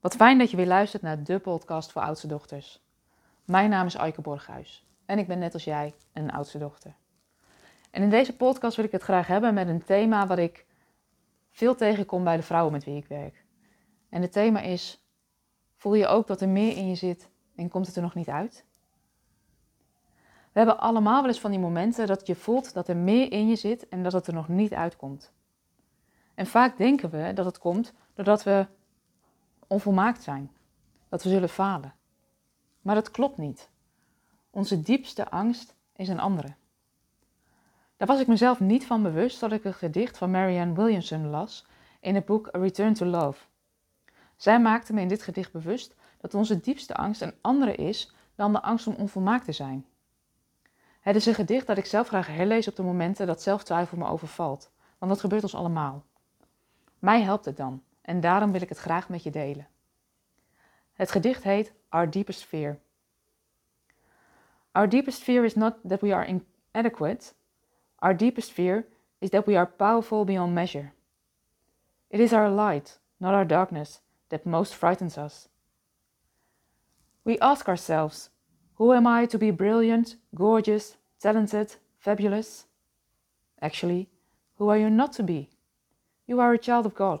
Wat fijn dat je weer luistert naar de podcast voor oudste dochters. Mijn naam is Aike Borghuis en ik ben net als jij een oudste dochter. En in deze podcast wil ik het graag hebben met een thema wat ik veel tegenkom bij de vrouwen met wie ik werk. En het thema is: voel je ook dat er meer in je zit en komt het er nog niet uit? We hebben allemaal wel eens van die momenten dat je voelt dat er meer in je zit en dat het er nog niet uitkomt. En vaak denken we dat het komt doordat we onvolmaakt zijn, dat we zullen falen. Maar dat klopt niet. Onze diepste angst is een andere. Daar was ik mezelf niet van bewust tot ik een gedicht van Marianne Williamson las in het boek A Return to Love. Zij maakte me in dit gedicht bewust dat onze diepste angst een andere is dan de angst om onvolmaakt te zijn. Het is een gedicht dat ik zelf graag herlees op de momenten dat zelftwijfel me overvalt, want dat gebeurt ons allemaal. Mij helpt het dan en daarom wil ik het graag met je delen. Het gedicht heet Our Deepest Fear. Our deepest fear is not that we are inadequate. Our deepest fear is that we are powerful beyond measure. It is our light, not our darkness, that most frightens us. We ask ourselves, who am I to be brilliant, gorgeous, talented, fabulous? Actually, who are you not to be? You are a child of God.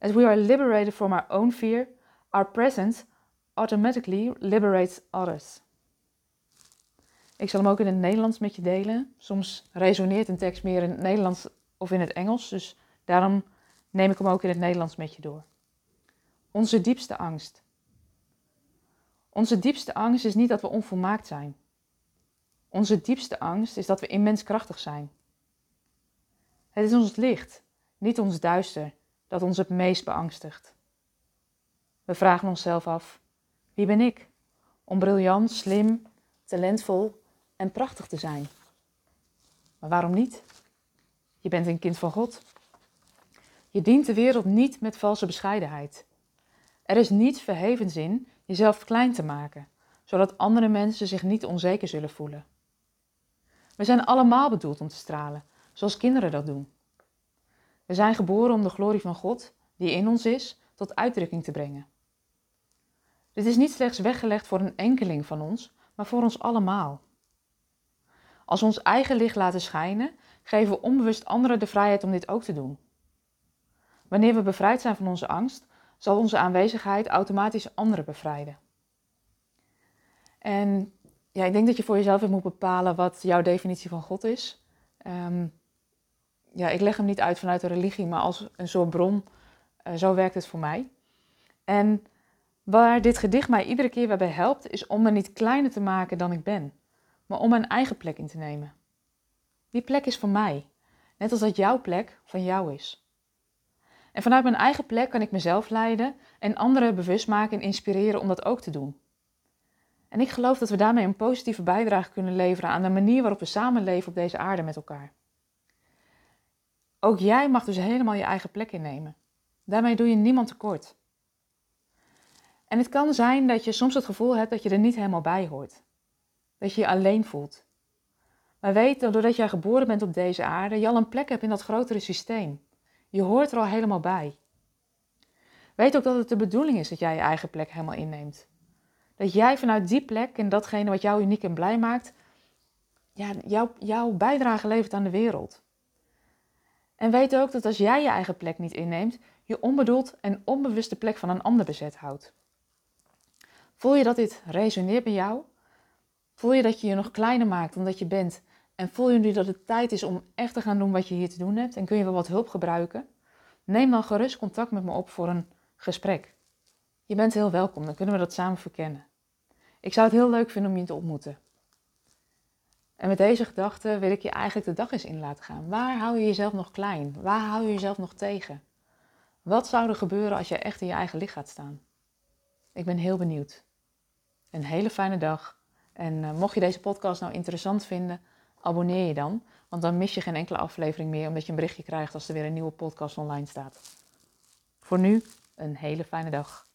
As we are liberated from our own fear, our presence automatically liberates others. Ik zal hem ook in het Nederlands met je delen. Soms resoneert een tekst meer in het Nederlands of in het Engels, dus daarom neem ik hem ook in het Nederlands met je door. Onze diepste angst. Onze diepste angst is niet dat we onvolmaakt zijn. Onze diepste angst is dat we immens krachtig zijn. Het is ons licht, niet ons duister, dat ons het meest beangstigt. We vragen onszelf af: wie ben ik? Om briljant, slim, talentvol en prachtig te zijn. Maar waarom niet? Je bent een kind van God. Je dient de wereld niet met valse bescheidenheid. Er is niet verheven zin jezelf klein te maken, zodat andere mensen zich niet onzeker zullen voelen. We zijn allemaal bedoeld om te stralen, zoals kinderen dat doen. We zijn geboren om de glorie van God, die in ons is, tot uitdrukking te brengen. Dit is niet slechts weggelegd voor een enkeling van ons, maar voor ons allemaal. Als we ons eigen licht laten schijnen, geven we onbewust anderen de vrijheid om dit ook te doen. Wanneer we bevrijd zijn van onze angst, zal onze aanwezigheid automatisch anderen bevrijden. En ja, ik denk dat je voor jezelf moet bepalen wat jouw definitie van God is. Um, ja, ik leg hem niet uit vanuit de religie, maar als een soort bron. Uh, zo werkt het voor mij. En waar dit gedicht mij iedere keer bij helpt, is om me niet kleiner te maken dan ik ben, maar om mijn eigen plek in te nemen. Die plek is van mij, net als dat jouw plek van jou is. En vanuit mijn eigen plek kan ik mezelf leiden en anderen bewust maken en inspireren om dat ook te doen. En ik geloof dat we daarmee een positieve bijdrage kunnen leveren aan de manier waarop we samenleven op deze aarde met elkaar. Ook jij mag dus helemaal je eigen plek innemen. Daarmee doe je niemand tekort. En het kan zijn dat je soms het gevoel hebt dat je er niet helemaal bij hoort. Dat je je alleen voelt. Maar weet dat doordat jij geboren bent op deze aarde, je al een plek hebt in dat grotere systeem. Je hoort er al helemaal bij. Weet ook dat het de bedoeling is dat jij je eigen plek helemaal inneemt. Dat jij vanuit die plek en datgene wat jou uniek en blij maakt, ja, jouw, jouw bijdrage levert aan de wereld. En weet ook dat als jij je eigen plek niet inneemt, je onbedoeld en onbewust de plek van een ander bezet houdt. Voel je dat dit resoneert bij jou? Voel je dat je je nog kleiner maakt dan dat je bent? En voel je nu dat het tijd is om echt te gaan doen wat je hier te doen hebt? En kun je wel wat hulp gebruiken? Neem dan gerust contact met me op voor een gesprek. Je bent heel welkom, dan kunnen we dat samen verkennen. Ik zou het heel leuk vinden om je te ontmoeten. En met deze gedachte wil ik je eigenlijk de dag eens in laten gaan. Waar hou je jezelf nog klein? Waar hou je jezelf nog tegen? Wat zou er gebeuren als je echt in je eigen licht gaat staan? Ik ben heel benieuwd. Een hele fijne dag. En uh, mocht je deze podcast nou interessant vinden, abonneer je dan. Want dan mis je geen enkele aflevering meer, omdat je een berichtje krijgt als er weer een nieuwe podcast online staat. Voor nu, een hele fijne dag.